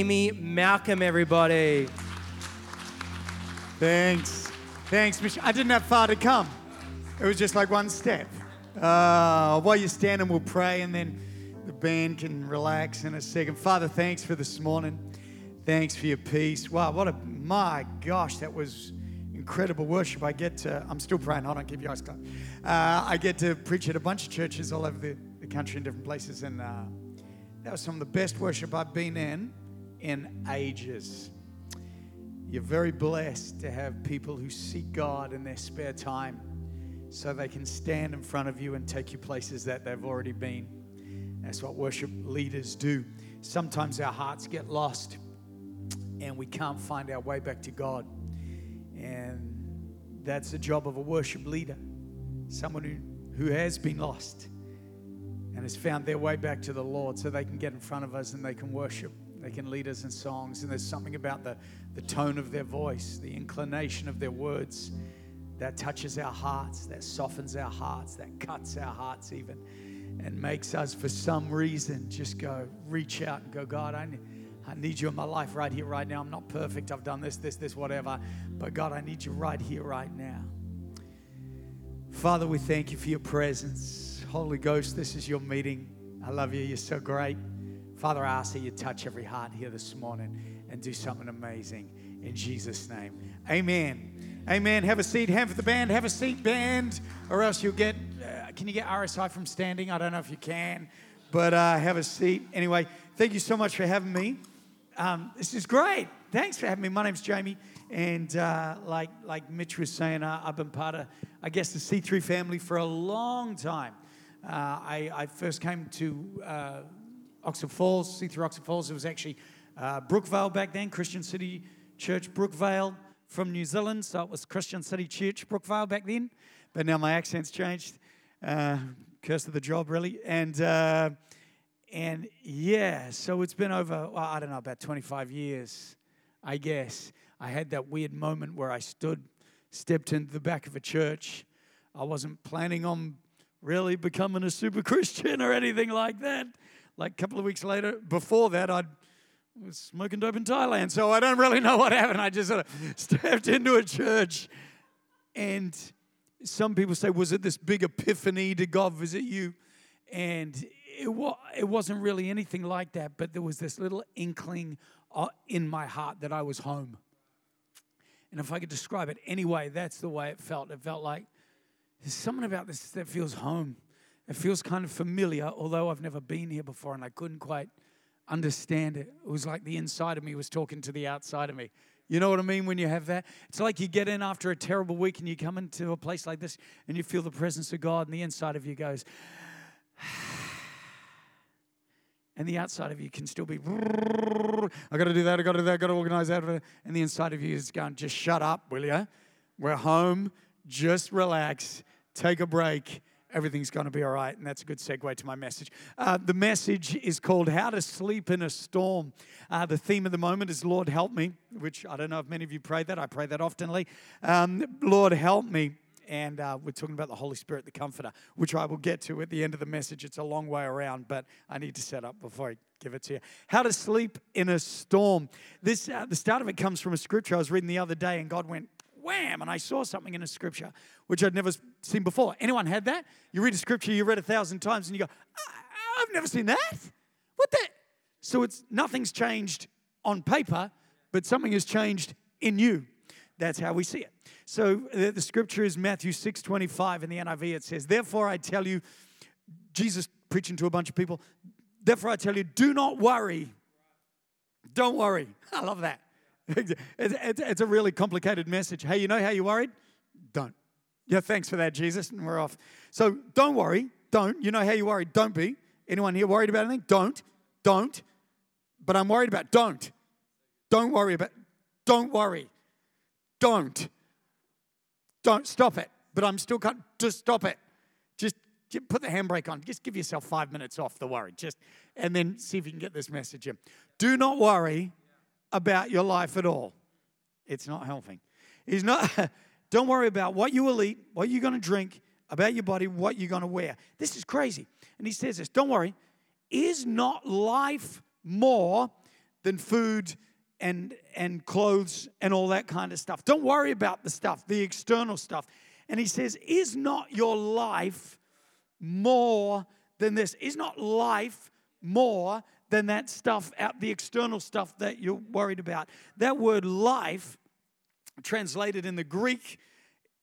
Jamie Malcolm, everybody. Thanks. Thanks, Mich- I didn't have far to come. It was just like one step. Uh, while you're standing, we'll pray and then the band can relax in a second. Father, thanks for this morning. Thanks for your peace. Wow, what a, my gosh, that was incredible worship. I get to, I'm still praying. Hold on, keep your eyes closed. Uh, I get to preach at a bunch of churches all over the, the country in different places, and uh, that was some of the best worship I've been in in ages. You're very blessed to have people who seek God in their spare time so they can stand in front of you and take you places that they've already been. That's what worship leaders do. Sometimes our hearts get lost and we can't find our way back to God. And that's the job of a worship leader someone who, who has been lost and has found their way back to the Lord so they can get in front of us and they can worship. They can lead us in songs. And there's something about the, the tone of their voice, the inclination of their words that touches our hearts, that softens our hearts, that cuts our hearts even, and makes us, for some reason, just go, reach out and go, God, I need. I need you in my life right here, right now. I'm not perfect. I've done this, this, this, whatever. But God, I need you right here, right now. Father, we thank you for your presence. Holy Ghost, this is your meeting. I love you. You're so great. Father, I ask that you touch every heart here this morning and do something amazing in Jesus' name. Amen. Amen. Have a seat. Hand for the band. Have a seat, band, or else you'll get. Uh, can you get RSI from standing? I don't know if you can, but uh, have a seat. Anyway, thank you so much for having me. Um, this is great. Thanks for having me. My name's Jamie, and uh, like like Mitch was saying, uh, I've been part of, I guess, the C3 family for a long time. Uh, I, I first came to uh, Oxford Falls, C3 Oxford Falls. It was actually uh, Brookvale back then, Christian City Church Brookvale from New Zealand. So it was Christian City Church Brookvale back then. But now my accent's changed. Uh, curse of the job, really. And uh, and yeah, so it's been over, well, I don't know, about 25 years, I guess. I had that weird moment where I stood, stepped into the back of a church. I wasn't planning on really becoming a super Christian or anything like that. Like a couple of weeks later, before that, I'd was smoking dope in Thailand, so I don't really know what happened. I just sort of stepped into a church, and some people say, "Was it this big epiphany? Did God visit you?" And it, wa- it wasn't really anything like that, but there was this little inkling uh, in my heart that I was home. And if I could describe it anyway, that's the way it felt. It felt like there's something about this that feels home. It feels kind of familiar, although I've never been here before and I couldn't quite understand it. It was like the inside of me was talking to the outside of me. You know what I mean when you have that? It's like you get in after a terrible week and you come into a place like this and you feel the presence of God, and the inside of you goes, and the outside of you can still be, I got to do that, I got to do that, I got to organize that. And the inside of you is going, just shut up, will you? We're home, just relax, take a break. Everything's going to be all right. And that's a good segue to my message. Uh, the message is called How to Sleep in a Storm. Uh, the theme of the moment is Lord, help me, which I don't know if many of you pray that. I pray that oftenly. Um, Lord, help me and uh, we're talking about the Holy Spirit, the Comforter, which I will get to at the end of the message. It's a long way around, but I need to set up before I give it to you. How to sleep in a storm. This uh, the start of it comes from a scripture I was reading the other day, and God went wham, and I saw something in a scripture which I'd never seen before. Anyone had that? You read a scripture you read a thousand times, and you go, I've never seen that. What the? So it's nothing's changed on paper, but something has changed in you. That's how we see it. So the, the scripture is Matthew 6 25 in the NIV. It says, Therefore I tell you, Jesus preaching to a bunch of people, therefore I tell you, do not worry. Don't worry. I love that. It's, it's, it's a really complicated message. Hey, you know how you worried? Don't. Yeah, thanks for that, Jesus. And we're off. So don't worry. Don't. You know how you worried? Don't be. Anyone here worried about anything? Don't. Don't. But I'm worried about don't. Don't worry about. Don't worry. Don't. Don't stop it. But I'm still can't just stop it. Just, just put the handbrake on. Just give yourself five minutes off the worry. Just and then see if you can get this message in. Do not worry about your life at all. It's not helping. He's not. don't worry about what you will eat, what you're going to drink, about your body, what you're going to wear. This is crazy. And he says this. Don't worry. Is not life more than food and, and clothes and all that kind of stuff. Don't worry about the stuff, the external stuff. And he says, Is not your life more than this? Is not life more than that stuff out, the external stuff that you're worried about? That word life, translated in the Greek,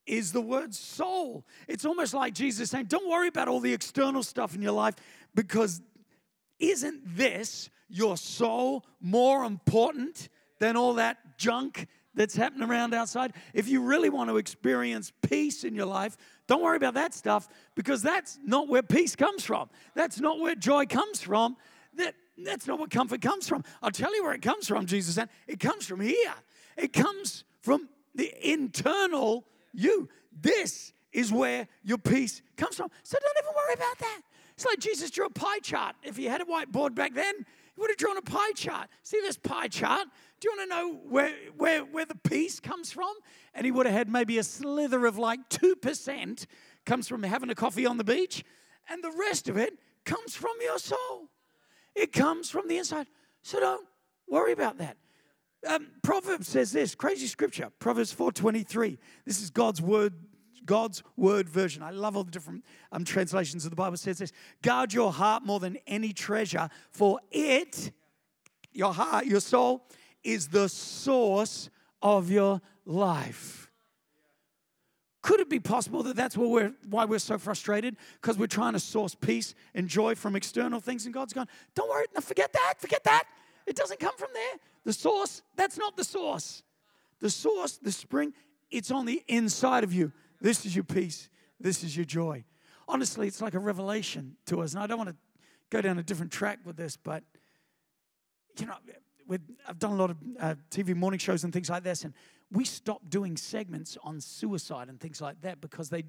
is the word soul. It's almost like Jesus saying, Don't worry about all the external stuff in your life because isn't this your soul more important than all that junk that's happening around outside? If you really want to experience peace in your life, don't worry about that stuff because that's not where peace comes from. That's not where joy comes from. That, that's not where comfort comes from. I'll tell you where it comes from, Jesus said. It comes from here. It comes from the internal you. This is where your peace comes from. So don't even worry about that. It's like Jesus drew a pie chart. If he had a whiteboard back then, he would have drawn a pie chart. See this pie chart? Do you want to know where, where, where the peace comes from? And he would have had maybe a slither of like 2% comes from having a coffee on the beach, and the rest of it comes from your soul. It comes from the inside. So don't worry about that. Um, Proverbs says this crazy scripture, Proverbs 4:23. This is God's word God's word version. I love all the different um, translations of the Bible. It says this Guard your heart more than any treasure, for it, your heart, your soul, is the source of your life. Could it be possible that that's we're, why we're so frustrated? Because we're trying to source peace and joy from external things, and God's gone, don't worry, no, forget that, forget that. It doesn't come from there. The source, that's not the source. The source, the spring, it's on the inside of you. This is your peace. This is your joy. Honestly, it's like a revelation to us. And I don't want to go down a different track with this, but you know, I've done a lot of uh, TV morning shows and things like this, and we stopped doing segments on suicide and things like that because they,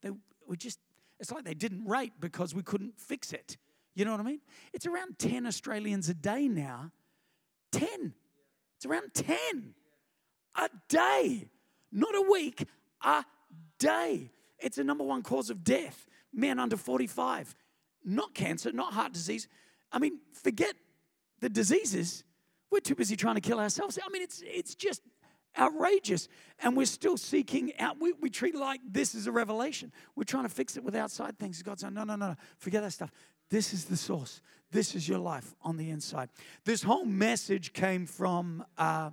they we just, it's like they didn't rate because we couldn't fix it. You know what I mean? It's around 10 Australians a day now. 10. It's around 10 a day, not a week, a day. It's the number one cause of death. Men under 45, not cancer, not heart disease. I mean, forget the diseases. We're too busy trying to kill ourselves. I mean, it's, it's just outrageous. And we're still seeking out. We, we treat like this is a revelation. We're trying to fix it with outside things. God's saying, no, no, no, forget that stuff. This is the source. This is your life on the inside. This whole message came from uh,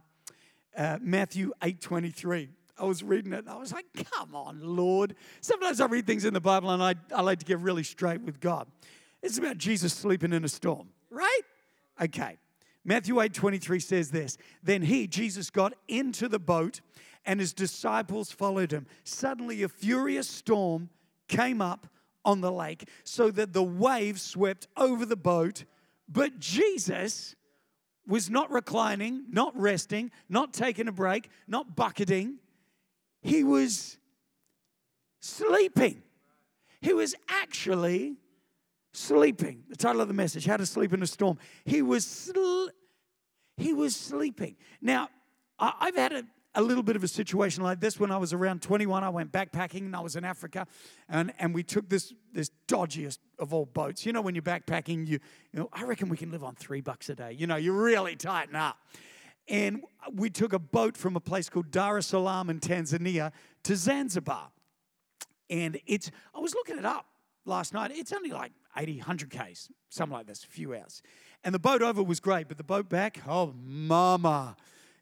uh, Matthew 8 23. I was reading it and I was like, come on, Lord. Sometimes I read things in the Bible and I, I like to get really straight with God. It's about Jesus sleeping in a storm, right? Okay. Matthew 8 23 says this Then he, Jesus, got into the boat and his disciples followed him. Suddenly, a furious storm came up on the lake so that the waves swept over the boat, but Jesus was not reclining, not resting, not taking a break, not bucketing he was sleeping. He was actually sleeping. The title of the message, How to Sleep in a Storm. He was, sl- he was sleeping. Now, I've had a, a little bit of a situation like this when I was around 21. I went backpacking and I was in Africa, and, and we took this, this dodgiest of all boats. You know, when you're backpacking, you, you know, I reckon we can live on three bucks a day. You know, you really tighten up. And we took a boat from a place called Dar es Salaam in Tanzania to Zanzibar. And it's, I was looking it up last night. It's only like 80, 100 Ks, something like this, a few hours. And the boat over was great, but the boat back, oh, mama,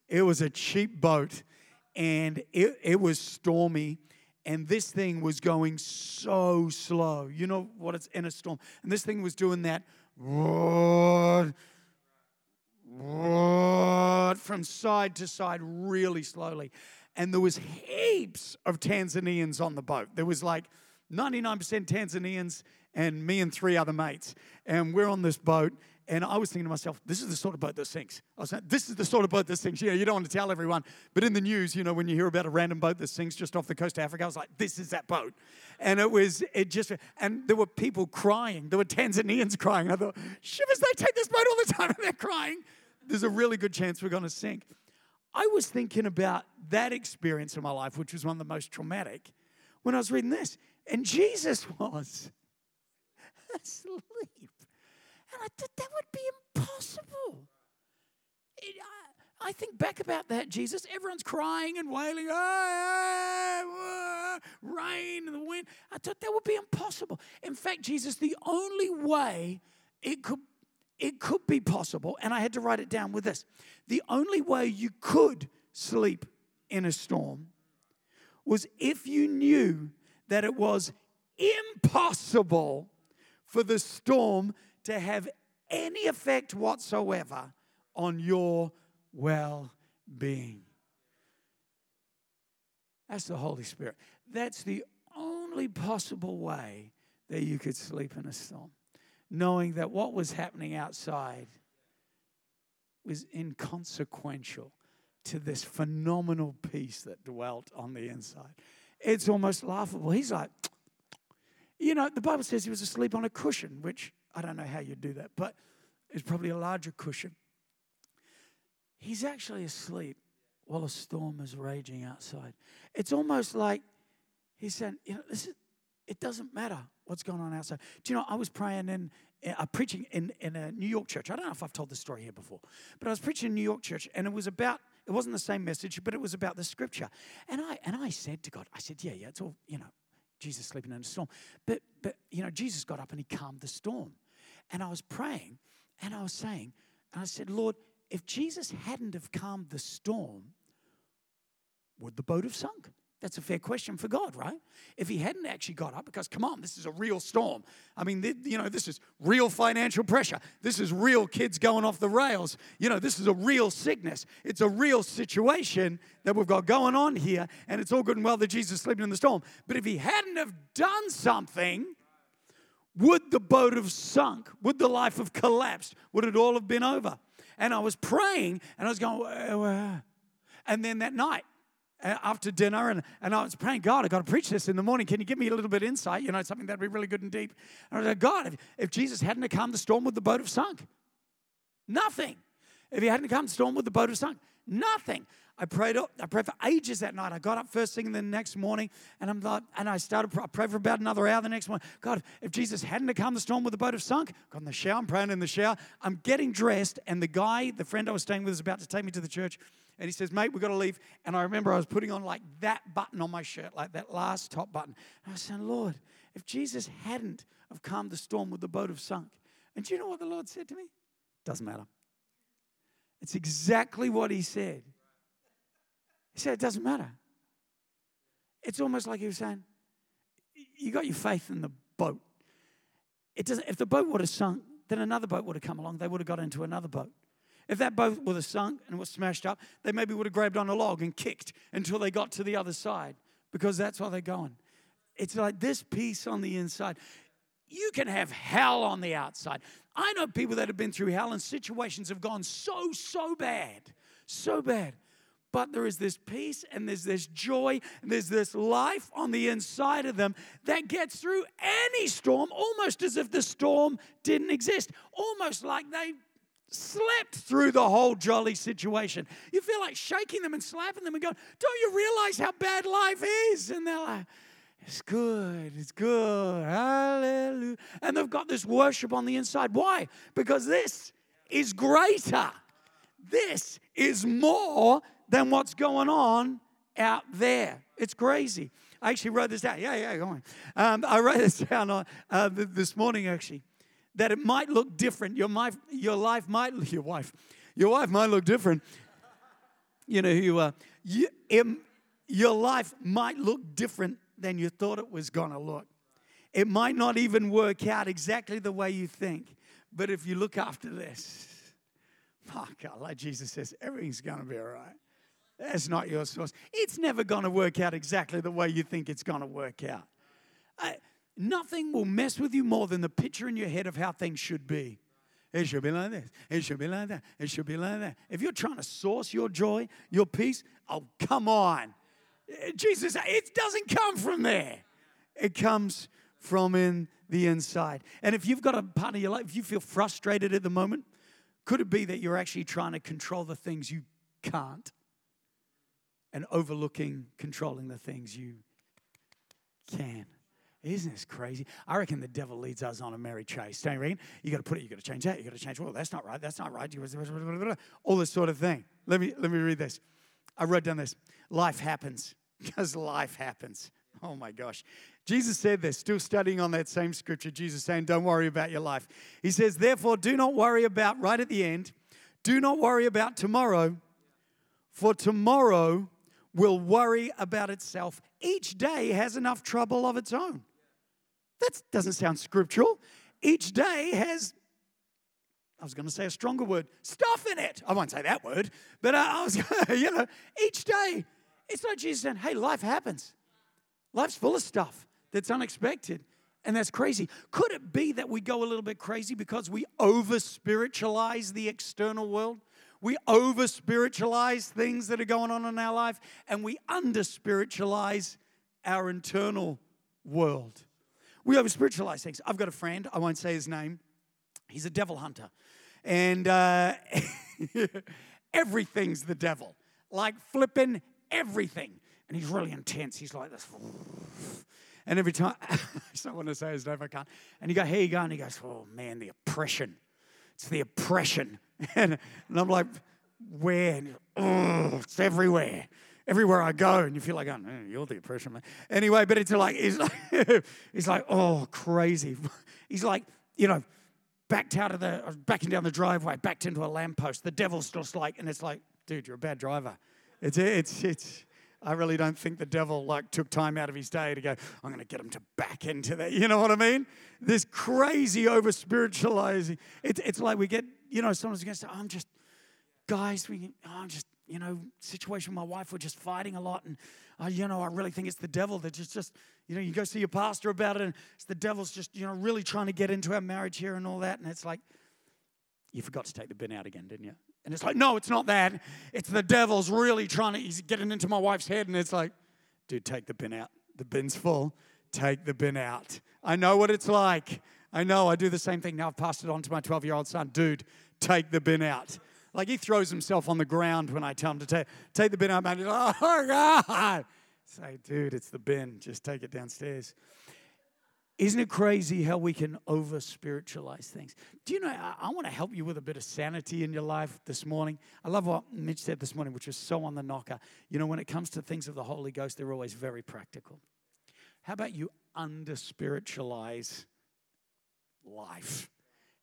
it was a cheap boat. And it, it was stormy. And this thing was going so slow. You know what it's in a storm. And this thing was doing that from side to side really slowly. And there was heaps of Tanzanians on the boat. There was like 99% Tanzanians and me and three other mates. And we're on this boat. And I was thinking to myself, this is the sort of boat that sinks. I was saying, this is the sort of boat that sinks. Yeah, you don't want to tell everyone. But in the news, you know, when you hear about a random boat that sinks just off the coast of Africa, I was like, this is that boat. And it was, it just, and there were people crying. There were Tanzanians crying. I thought, shivers, they take this boat all the time and they're crying there's a really good chance we're going to sink. I was thinking about that experience in my life, which was one of the most traumatic, when I was reading this. And Jesus was asleep. And I thought that would be impossible. It, I, I think back about that, Jesus. Everyone's crying and wailing, "Ah, ah, ah," rain and the wind. I thought that would be impossible. In fact, Jesus, the only way it could it could be possible, and I had to write it down with this the only way you could sleep in a storm was if you knew that it was impossible for the storm to have any effect whatsoever on your well being. That's the Holy Spirit. That's the only possible way that you could sleep in a storm, knowing that what was happening outside was inconsequential to this phenomenal peace that dwelt on the inside. It's almost laughable. He's like, you know, the Bible says he was asleep on a cushion, which I don't know how you'd do that, but it's probably a larger cushion. He's actually asleep while a storm is raging outside. It's almost like he's saying, you know, this is, it doesn't matter what's going on outside. Do you know, I was praying in, uh, preaching in, in a New York church. I don't know if I've told this story here before, but I was preaching in New York church, and it was about, it wasn't the same message, but it was about the scripture. And I, and I said to God, I said, yeah, yeah, it's all, you know, Jesus sleeping in a storm. But, but, you know, Jesus got up and he calmed the storm. And I was praying, and I was saying, and I said, Lord, if Jesus hadn't have calmed the storm, would the boat have sunk? That's a fair question for God, right? If he hadn't actually got up, because come on, this is a real storm. I mean, you know, this is real financial pressure. This is real kids going off the rails. You know, this is a real sickness. It's a real situation that we've got going on here, and it's all good and well that Jesus sleeping in the storm. But if he hadn't have done something, would the boat have sunk? Would the life have collapsed? Would it all have been over? And I was praying, and I was going, and then that night, after dinner and, and I was praying, God, I've got to preach this in the morning. Can you give me a little bit of insight? You know, something that'd be really good and deep. And I was like, God, if, if Jesus hadn't come, the storm would the boat have sunk? Nothing. If he hadn't come, the storm would the boat have sunk? Nothing. I prayed. I prayed for ages that night. I got up first thing in the next morning, and I'm like, and I started. I prayed for about another hour the next morning. God, if Jesus hadn't come, the storm would the boat have sunk. Got in the shower. I'm praying in the shower. I'm getting dressed, and the guy, the friend I was staying with, is about to take me to the church. And he says, mate, we've got to leave. And I remember I was putting on like that button on my shirt, like that last top button. And I saying, Lord, if Jesus hadn't have calmed the storm, would the boat have sunk? And do you know what the Lord said to me? Doesn't matter. It's exactly what he said. He said, it doesn't matter. It's almost like he was saying, you got your faith in the boat. It doesn't, if the boat would have sunk, then another boat would have come along. They would have got into another boat. If that boat would have sunk and was smashed up, they maybe would have grabbed on a log and kicked until they got to the other side because that's why they're going. It's like this peace on the inside. You can have hell on the outside. I know people that have been through hell and situations have gone so, so bad, so bad. But there is this peace and there's this joy and there's this life on the inside of them that gets through any storm almost as if the storm didn't exist, almost like they slept through the whole jolly situation. You feel like shaking them and slapping them and going, Don't you realize how bad life is? And they're like, It's good, it's good, hallelujah. And they've got this worship on the inside. Why? Because this is greater. This is more than what's going on out there. It's crazy. I actually wrote this down. Yeah, yeah, go on. Um, I wrote this down uh, this morning, actually that it might look different. Your life, your life might, your wife, your wife might look different. You know, you, uh, you, it, your life might look different than you thought it was going to look. It might not even work out exactly the way you think. But if you look after this, oh God, like Jesus says, everything's going to be all right. That's not your source. It's never going to work out exactly the way you think it's going to work out. I, Nothing will mess with you more than the picture in your head of how things should be. It should be like this. It should be like that. It should be like that. If you're trying to source your joy, your peace, oh, come on. Eh, Jesus, it doesn't come from there. It comes from in the inside. And if you've got a part of your life, if you feel frustrated at the moment, could it be that you're actually trying to control the things you can't and overlooking controlling the things you can? Isn't this crazy? I reckon the devil leads us on a merry chase. Don't you reckon? You got to put it. You got to change that. You got to change. Well, that's not right. That's not right. All this sort of thing. Let me let me read this. I wrote down this. Life happens because life happens. Oh my gosh. Jesus said this, still studying on that same scripture. Jesus saying, Don't worry about your life. He says, Therefore, do not worry about, right at the end, do not worry about tomorrow, for tomorrow will worry about itself. Each day has enough trouble of its own. That doesn't sound scriptural. Each day has, I was going to say a stronger word, stuff in it. I won't say that word, but uh, I was, you know, each day. It's like Jesus saying, hey, life happens. Life's full of stuff that's unexpected. And that's crazy. Could it be that we go a little bit crazy because we over spiritualize the external world? We over spiritualize things that are going on in our life and we under spiritualize our internal world. We over spiritualize things. I've got a friend, I won't say his name, he's a devil hunter. And uh, everything's the devil, like flipping everything. And he's really intense. He's like this. And every time, I don't want to say his name, I can't. And you go, here you go. And he goes, oh man, the oppression. It's the oppression. And, and I'm like, where? oh, it's everywhere. Everywhere I go, and you feel like, oh, you're the oppression, man. Anyway, but it's like, he's like, he's like, oh, crazy. He's like, you know, backed out of the, backing down the driveway, backed into a lamppost. The devil's just like, and it's like, dude, you're a bad driver. It's, it's, it's, I really don't think the devil like took time out of his day to go, I'm going to get him to back into that. You know what I mean? This crazy over spiritualizing. It's, it's like we get, you know, someone's to say, I'm just, guys, we, oh, I'm just, you know, situation with my wife, we're just fighting a lot. And, uh, you know, I really think it's the devil that just, just, you know, you go see your pastor about it and it's the devil's just, you know, really trying to get into our marriage here and all that. And it's like, you forgot to take the bin out again, didn't you? And it's like, no, it's not that. It's the devil's really trying to, he's getting into my wife's head. And it's like, dude, take the bin out. The bin's full. Take the bin out. I know what it's like. I know I do the same thing now. I've passed it on to my 12 year old son. Dude, take the bin out. Like he throws himself on the ground when I tell him to take, take the bin out. And he's like, oh, God. Say, dude, it's the bin. Just take it downstairs. Isn't it crazy how we can over spiritualize things? Do you know, I, I want to help you with a bit of sanity in your life this morning. I love what Mitch said this morning, which was so on the knocker. You know, when it comes to things of the Holy Ghost, they're always very practical. How about you under spiritualize life?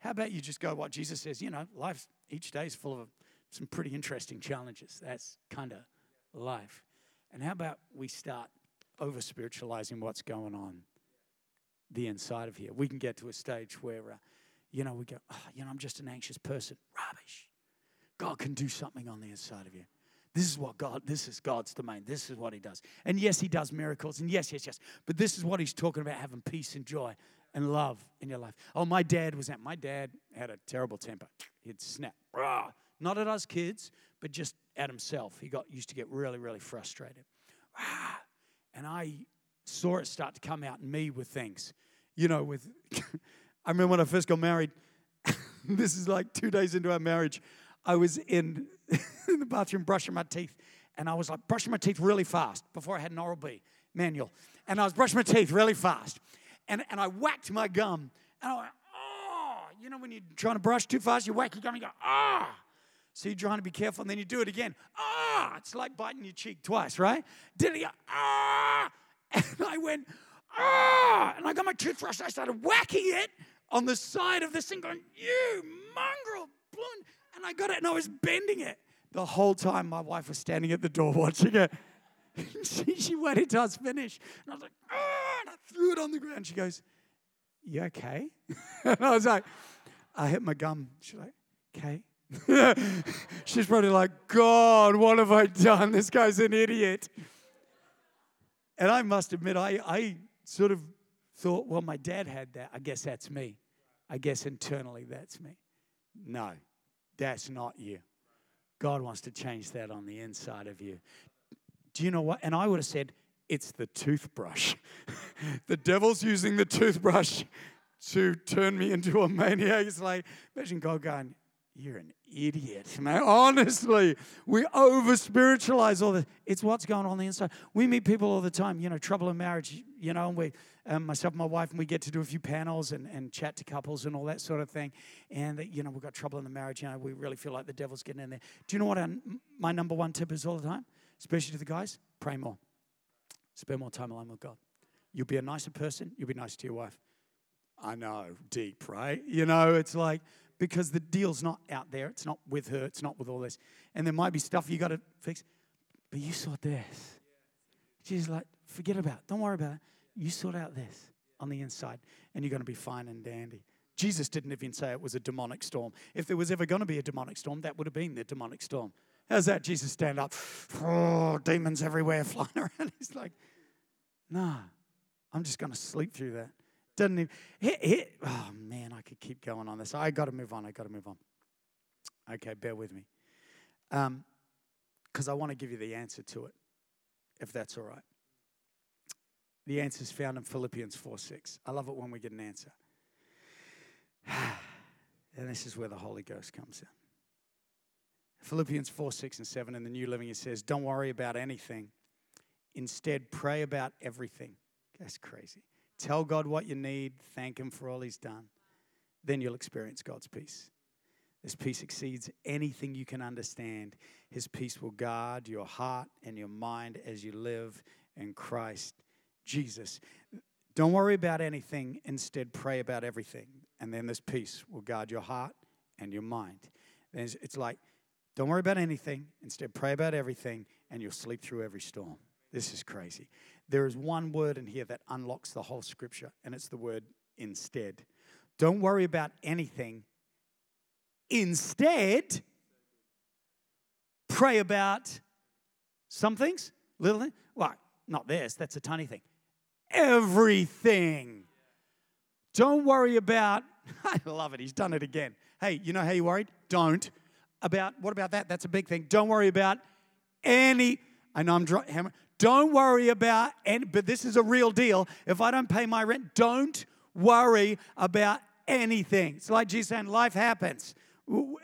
How about you just go what Jesus says? You know, life each day is full of some pretty interesting challenges. That's kind of life. And how about we start over spiritualizing what's going on? the inside of here. We can get to a stage where, uh, you know, we go, oh, you know, I'm just an anxious person. Rubbish. God can do something on the inside of you. This is what God, this is God's domain. This is what He does. And yes, He does miracles. And yes, yes, yes. But this is what He's talking about having peace and joy and love in your life. Oh, my dad was that. My dad had a terrible temper. He'd snap. Rah. Not at us kids, but just at himself. He got used to get really, really frustrated. Rah. And I saw it start to come out in me with things you know, with, I remember when I first got married, this is like two days into our marriage, I was in, in the bathroom brushing my teeth, and I was like brushing my teeth really fast before I had an Oral B manual. And I was brushing my teeth really fast. And, and I whacked my gum, and I went, oh, you know, when you're trying to brush too fast, you whack your gum, and you go, ah. Oh. So you're trying to be careful, and then you do it again. Ah, it's like biting your cheek twice, right? Did go, ah. And I went, ah, and I got my toothbrush and I started whacking it on the side of this thing, going, you mongrel, and I got it and I was bending it. The whole time my wife was standing at the door watching it. she, she waited till I finished. And I was like, ah, and I threw it on the ground. She goes, you okay? and I was like, I hit my gum. She's like, okay. She's probably like, God, what have I done? This guy's an idiot. And I must admit, I, I sort of thought, well, my dad had that. I guess that's me. I guess internally that's me. No, that's not you. God wants to change that on the inside of you. Do you know what? And I would have said, it's the toothbrush. the devil's using the toothbrush to turn me into a maniac. It's like, imagine God going, you're an idiot, man. Honestly, we over spiritualize all this. It's what's going on, the inside. We meet people all the time, you know, trouble in marriage, you know, and we, um, myself and my wife, and we get to do a few panels and, and chat to couples and all that sort of thing. And, you know, we've got trouble in the marriage, you know, we really feel like the devil's getting in there. Do you know what our, my number one tip is all the time? Especially to the guys? Pray more. Spend more time alone with God. You'll be a nicer person, you'll be nice to your wife. I know, deep, right? You know, it's like, because the deal's not out there. It's not with her. It's not with all this. And there might be stuff you got to fix. But you sort this. She's like, forget about it. Don't worry about it. You sort out this on the inside, and you're going to be fine and dandy. Jesus didn't even say it was a demonic storm. If there was ever going to be a demonic storm, that would have been the demonic storm. How's that? Jesus stand up, oh, demons everywhere flying around. He's like, nah, I'm just going to sleep through that. Doesn't even, hit, hit. Oh man, I could keep going on this. I got to move on. I got to move on. Okay, bear with me. Because um, I want to give you the answer to it, if that's all right. The answer is found in Philippians 4 6. I love it when we get an answer. and this is where the Holy Ghost comes in. Philippians 4 6 and 7 in the New Living, it says, Don't worry about anything. Instead, pray about everything. That's crazy. Tell God what you need, thank Him for all He's done. Then you'll experience God's peace. This peace exceeds anything you can understand. His peace will guard your heart and your mind as you live in Christ Jesus. Don't worry about anything, instead, pray about everything. And then this peace will guard your heart and your mind. It's like, don't worry about anything, instead, pray about everything, and you'll sleep through every storm. This is crazy. There is one word in here that unlocks the whole scripture, and it's the word instead. Don't worry about anything. Instead, pray about some things, little things. Well, not this, that's a tiny thing. Everything. Don't worry about, I love it, he's done it again. Hey, you know how you worried? Don't. About, what about that? That's a big thing. Don't worry about any, I know I'm hammering. Don't worry about, and but this is a real deal. If I don't pay my rent, don't worry about anything. It's like Jesus saying, life happens.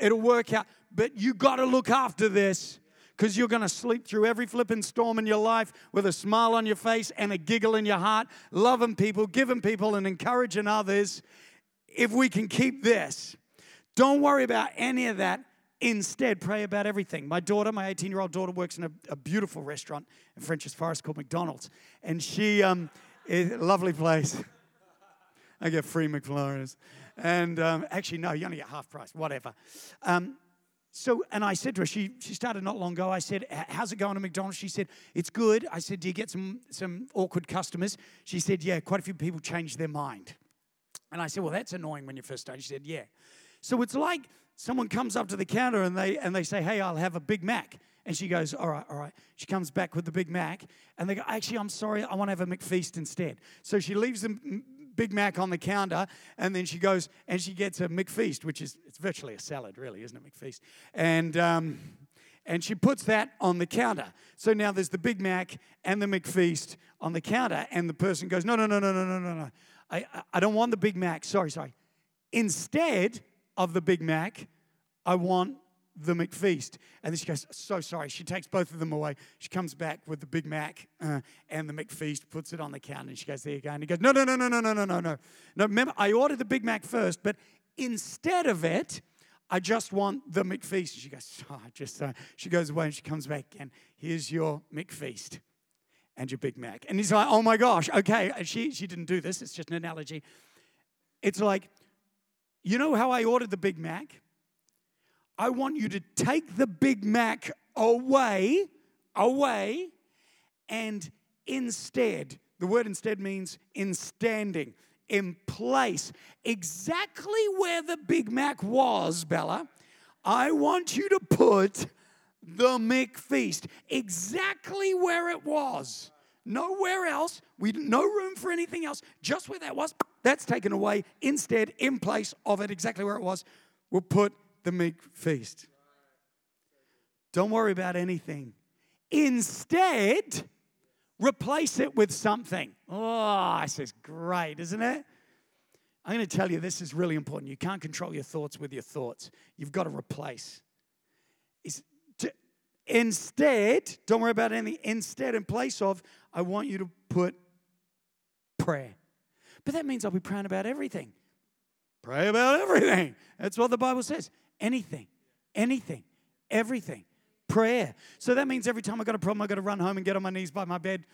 It'll work out. But you got to look after this because you're going to sleep through every flipping storm in your life with a smile on your face and a giggle in your heart, loving people, giving people, and encouraging others. If we can keep this, don't worry about any of that. Instead, pray about everything. My daughter, my 18 year old daughter, works in a, a, beautiful restaurant in French's Forest called McDonald's. And she, um, is a lovely place. I get free McFlurries. And um, actually, no, you only get half price, whatever. Um, so, and I said to her, she, she started not long ago. I said, How's it going at McDonald's? She said, It's good. I said, Do you get some, some awkward customers? She said, Yeah, quite a few people change their mind. And I said, Well, that's annoying when you first start. She said, Yeah. So it's like someone comes up to the counter and they and they say, "Hey, I'll have a Big Mac." And she goes, "All right, all right." She comes back with the Big Mac, and they go, "Actually, I'm sorry, I want to have a McFeast instead." So she leaves the Big Mac on the counter, and then she goes and she gets a McFeast, which is it's virtually a salad, really, isn't it, McFeast? And um, and she puts that on the counter. So now there's the Big Mac and the McFeast on the counter, and the person goes, "No, no, no, no, no, no, no, no. I I don't want the Big Mac. Sorry, sorry." Instead, of the Big Mac. I want the McFeast. And then she goes, So sorry. She takes both of them away. She comes back with the Big Mac uh, and the McFeast, puts it on the counter, and she goes, There you go. And he goes, No, no, no, no, no, no, no, no, no. No, remember, I ordered the Big Mac first, but instead of it, I just want the McFeast. She goes, oh, just uh, she goes away and she comes back and here's your McFeast and your Big Mac. And he's like, oh my gosh, okay. She she didn't do this, it's just an analogy. It's like you know how I ordered the Big Mac? I want you to take the Big Mac away, away, and instead, the word instead means in standing, in place, exactly where the Big Mac was, Bella. I want you to put the McFeast exactly where it was. Nowhere else. We no room for anything else. Just where that was, that's taken away. Instead, in place of it, exactly where it was, we'll put the meat feast. Don't worry about anything. Instead, replace it with something. Oh, this is great, isn't it? I'm going to tell you this is really important. You can't control your thoughts with your thoughts. You've got to replace. To, instead, don't worry about anything. Instead, in place of, I want you to put prayer. But that means I'll be praying about everything. Pray about everything. That's what the Bible says. Anything, anything, everything. Prayer. So that means every time I got a problem, I got to run home and get on my knees by my bed.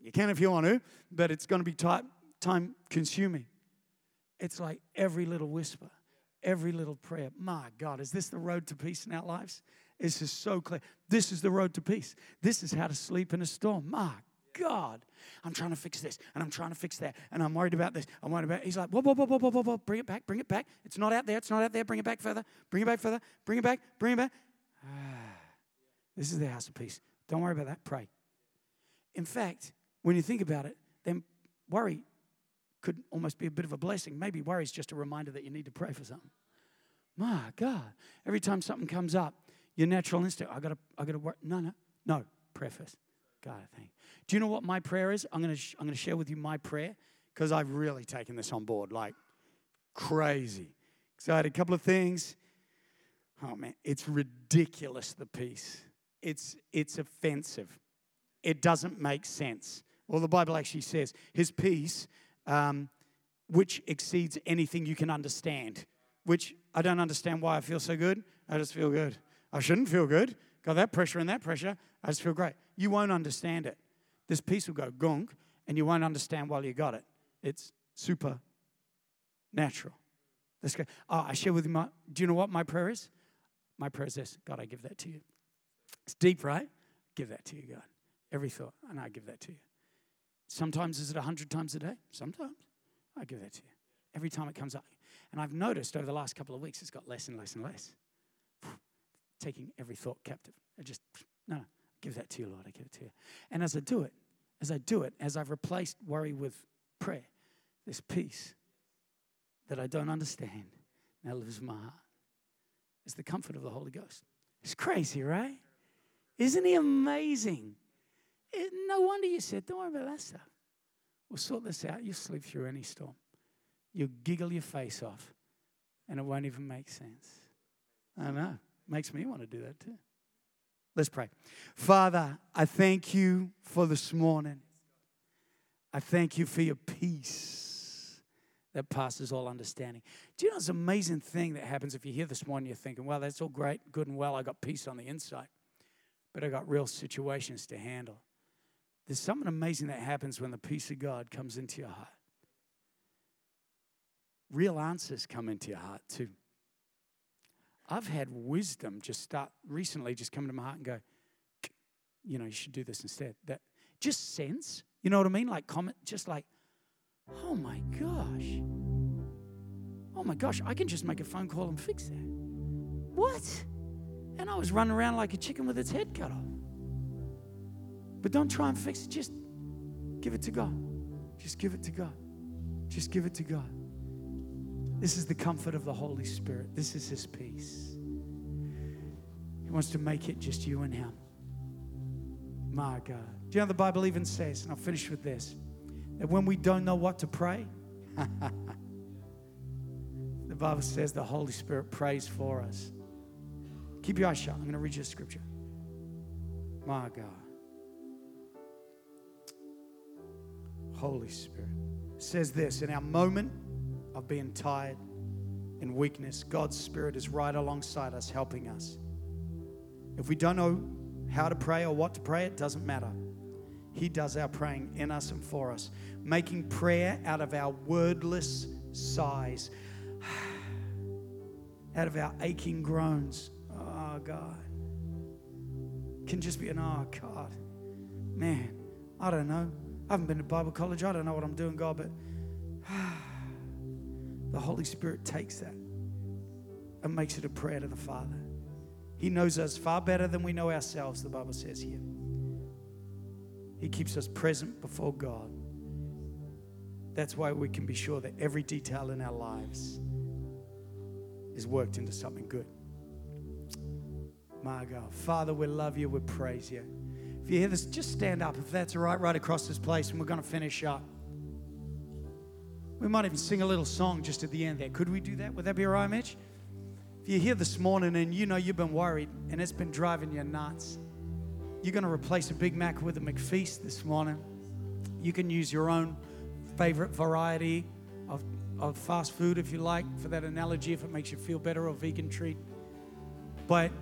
You can if you want to, but it's going to be time consuming. It's like every little whisper, every little prayer. My God, is this the road to peace in our lives? This is so clear. This is the road to peace. This is how to sleep in a storm. My God, I'm trying to fix this and I'm trying to fix that and I'm worried about this. I'm worried about. He's like, whoa, whoa, whoa, whoa, whoa, whoa, whoa, bring it back, bring it back. It's not out there. It's not out there. Bring it back further. Bring it back further. Bring it back. Bring it back. this is the house of peace. Don't worry about that. Pray. In fact, when you think about it, then worry could almost be a bit of a blessing. Maybe worry is just a reminder that you need to pray for something. My God, every time something comes up, your natural instinct, I gotta, I gotta work. No, no, no, pray God, thank. Do you know what my prayer is? I'm gonna, sh- I'm gonna share with you my prayer because I've really taken this on board like crazy. So I had a couple of things. Oh man, it's ridiculous the peace. It's it's offensive. It doesn't make sense. Well, the Bible actually says his peace um, which exceeds anything you can understand. Which I don't understand why I feel so good. I just feel good. I shouldn't feel good. Got that pressure and that pressure. I just feel great. You won't understand it. This peace will go gunk, and you won't understand while you got it. It's super natural. Let's go. Oh, uh, I share with you my. Do you know what my prayer is? My prayer is this God, I give that to you. It's deep, right? Give that to you, God. Every thought, and I give that to you. Sometimes is it 100 times a day? Sometimes. I give that to you. Every time it comes up. And I've noticed over the last couple of weeks, it's got less and less and less. Taking every thought captive. I just, no, no, give that to you, Lord. I give it to you. And as I do it, as I do it, as I've replaced worry with prayer, this peace that I don't understand now lives in my heart. It's the comfort of the Holy Ghost. It's crazy, right? Isn't he amazing? It, no wonder you said, don't worry about that stuff. We'll sort this out. You'll sleep through any storm. You'll giggle your face off, and it won't even make sense. I know. Makes me want to do that too. Let's pray. Father, I thank you for this morning. I thank you for your peace that passes all understanding. Do you know it's an amazing thing that happens if you hear this morning, you're thinking, well, that's all great, good and well. I got peace on the inside, but I got real situations to handle. There's something amazing that happens when the peace of God comes into your heart. Real answers come into your heart too. I've had wisdom just start recently just come to my heart and go, you know, you should do this instead. That just sense, you know what I mean? Like comment, just like, oh my gosh. Oh my gosh, I can just make a phone call and fix that. What? And I was running around like a chicken with its head cut off. But don't try and fix it. Just give it to God. Just give it to God. Just give it to God. This is the comfort of the Holy Spirit. This is His peace. He wants to make it just you and Him. My God. Do you know the Bible even says, and I'll finish with this, that when we don't know what to pray, the Bible says the Holy Spirit prays for us. Keep your eyes shut. I'm going to read you a scripture. My God. Holy Spirit. says this in our moment of being tired and weakness, God's Spirit is right alongside us, helping us. If we don't know how to pray or what to pray, it doesn't matter. He does our praying in us and for us, making prayer out of our wordless sighs, out of our aching groans. Oh, God. Can just be an, oh, God. Man, I don't know. I haven't been to Bible college. I don't know what I'm doing, God, but the Holy Spirit takes that and makes it a prayer to the Father. He knows us far better than we know ourselves, the Bible says here. He keeps us present before God. That's why we can be sure that every detail in our lives is worked into something good. My God. Father, we love you, we praise you. If you hear this, just stand up if that's all right, right across this place, and we're going to finish up. We might even sing a little song just at the end there. Could we do that? Would that be all right, Mitch? If you're here this morning and you know you've been worried and it's been driving you nuts, you're going to replace a Big Mac with a McFeast this morning. You can use your own favorite variety of, of fast food if you like, for that analogy, if it makes you feel better, or vegan treat. But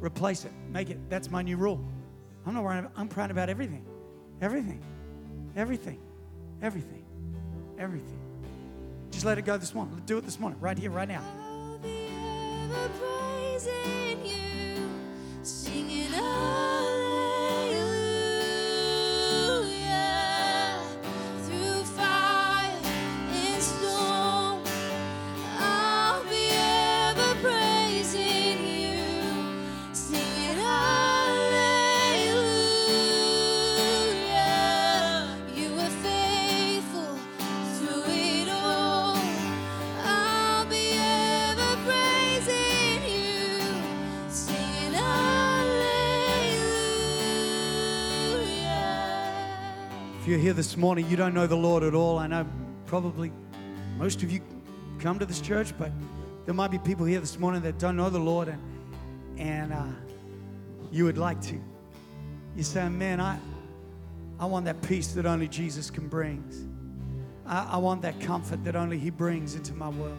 replace it. Make it. That's my new rule. I'm not worried. I'm praying about everything, everything, everything, everything, everything. Just let it go this morning. Do it this morning, right here, right now. Here this morning, you don't know the Lord at all. I know probably most of you come to this church, but there might be people here this morning that don't know the Lord and, and uh, you would like to. You say, man, I, I want that peace that only Jesus can bring. I, I want that comfort that only He brings into my world.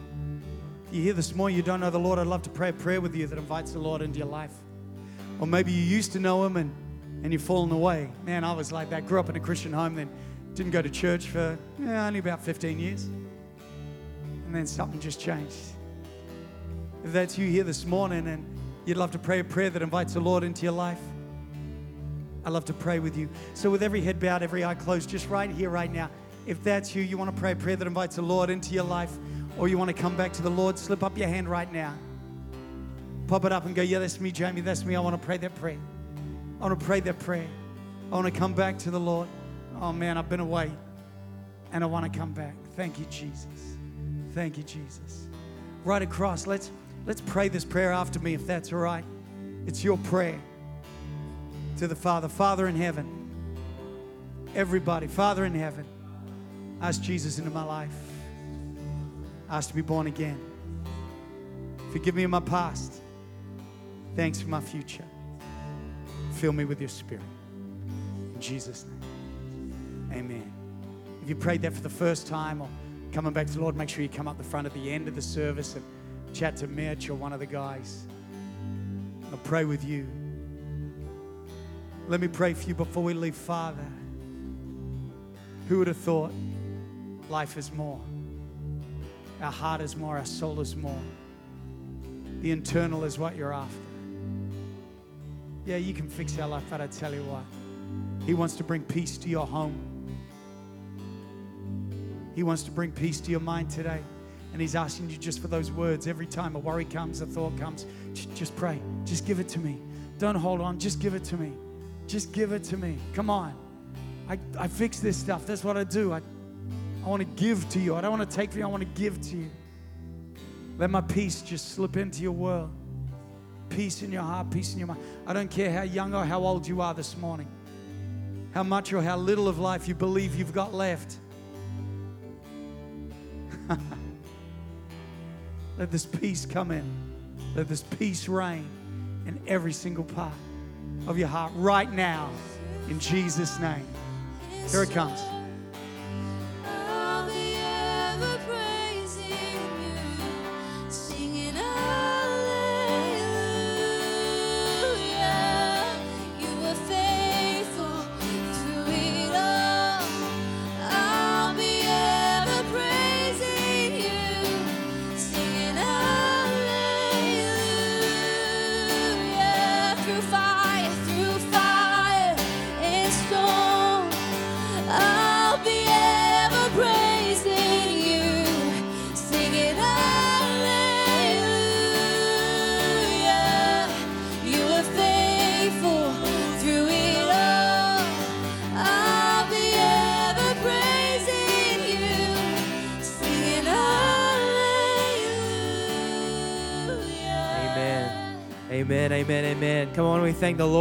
If you're here this morning, you don't know the Lord, I'd love to pray a prayer with you that invites the Lord into your life. Or maybe you used to know Him and, and you've fallen away. Man, I was like that. Grew up in a Christian home, then didn't go to church for yeah, only about 15 years. And then something just changed. If that's you here this morning and you'd love to pray a prayer that invites the Lord into your life, I'd love to pray with you. So, with every head bowed, every eye closed, just right here, right now, if that's you, you want to pray a prayer that invites the Lord into your life, or you want to come back to the Lord, slip up your hand right now. Pop it up and go, Yeah, that's me, Jamie, that's me. I want to pray that prayer. I want to pray that prayer. I want to come back to the Lord. Oh, man, I've been away and I want to come back. Thank you, Jesus. Thank you, Jesus. Right across, let's, let's pray this prayer after me if that's all right. It's your prayer to the Father. Father in heaven, everybody, Father in heaven, ask Jesus into my life. Ask to be born again. Forgive me of my past. Thanks for my future. Fill me with your spirit. In Jesus' name. Amen. If you prayed that for the first time or coming back to the Lord, make sure you come up the front at the end of the service and chat to Mitch or one of the guys. I'll pray with you. Let me pray for you before we leave, Father. Who would have thought life is more? Our heart is more, our soul is more. The internal is what you're after. Yeah, you can fix our life, but I tell you what, He wants to bring peace to your home. He wants to bring peace to your mind today. And He's asking you just for those words every time a worry comes, a thought comes, just pray. Just give it to me. Don't hold on. Just give it to me. Just give it to me. Come on. I, I fix this stuff. That's what I do. I, I want to give to you. I don't want to take from you. I want to give to you. Let my peace just slip into your world. Peace in your heart, peace in your mind. I don't care how young or how old you are this morning, how much or how little of life you believe you've got left. Let this peace come in. Let this peace reign in every single part of your heart right now, in Jesus' name. Here it comes. The Lord.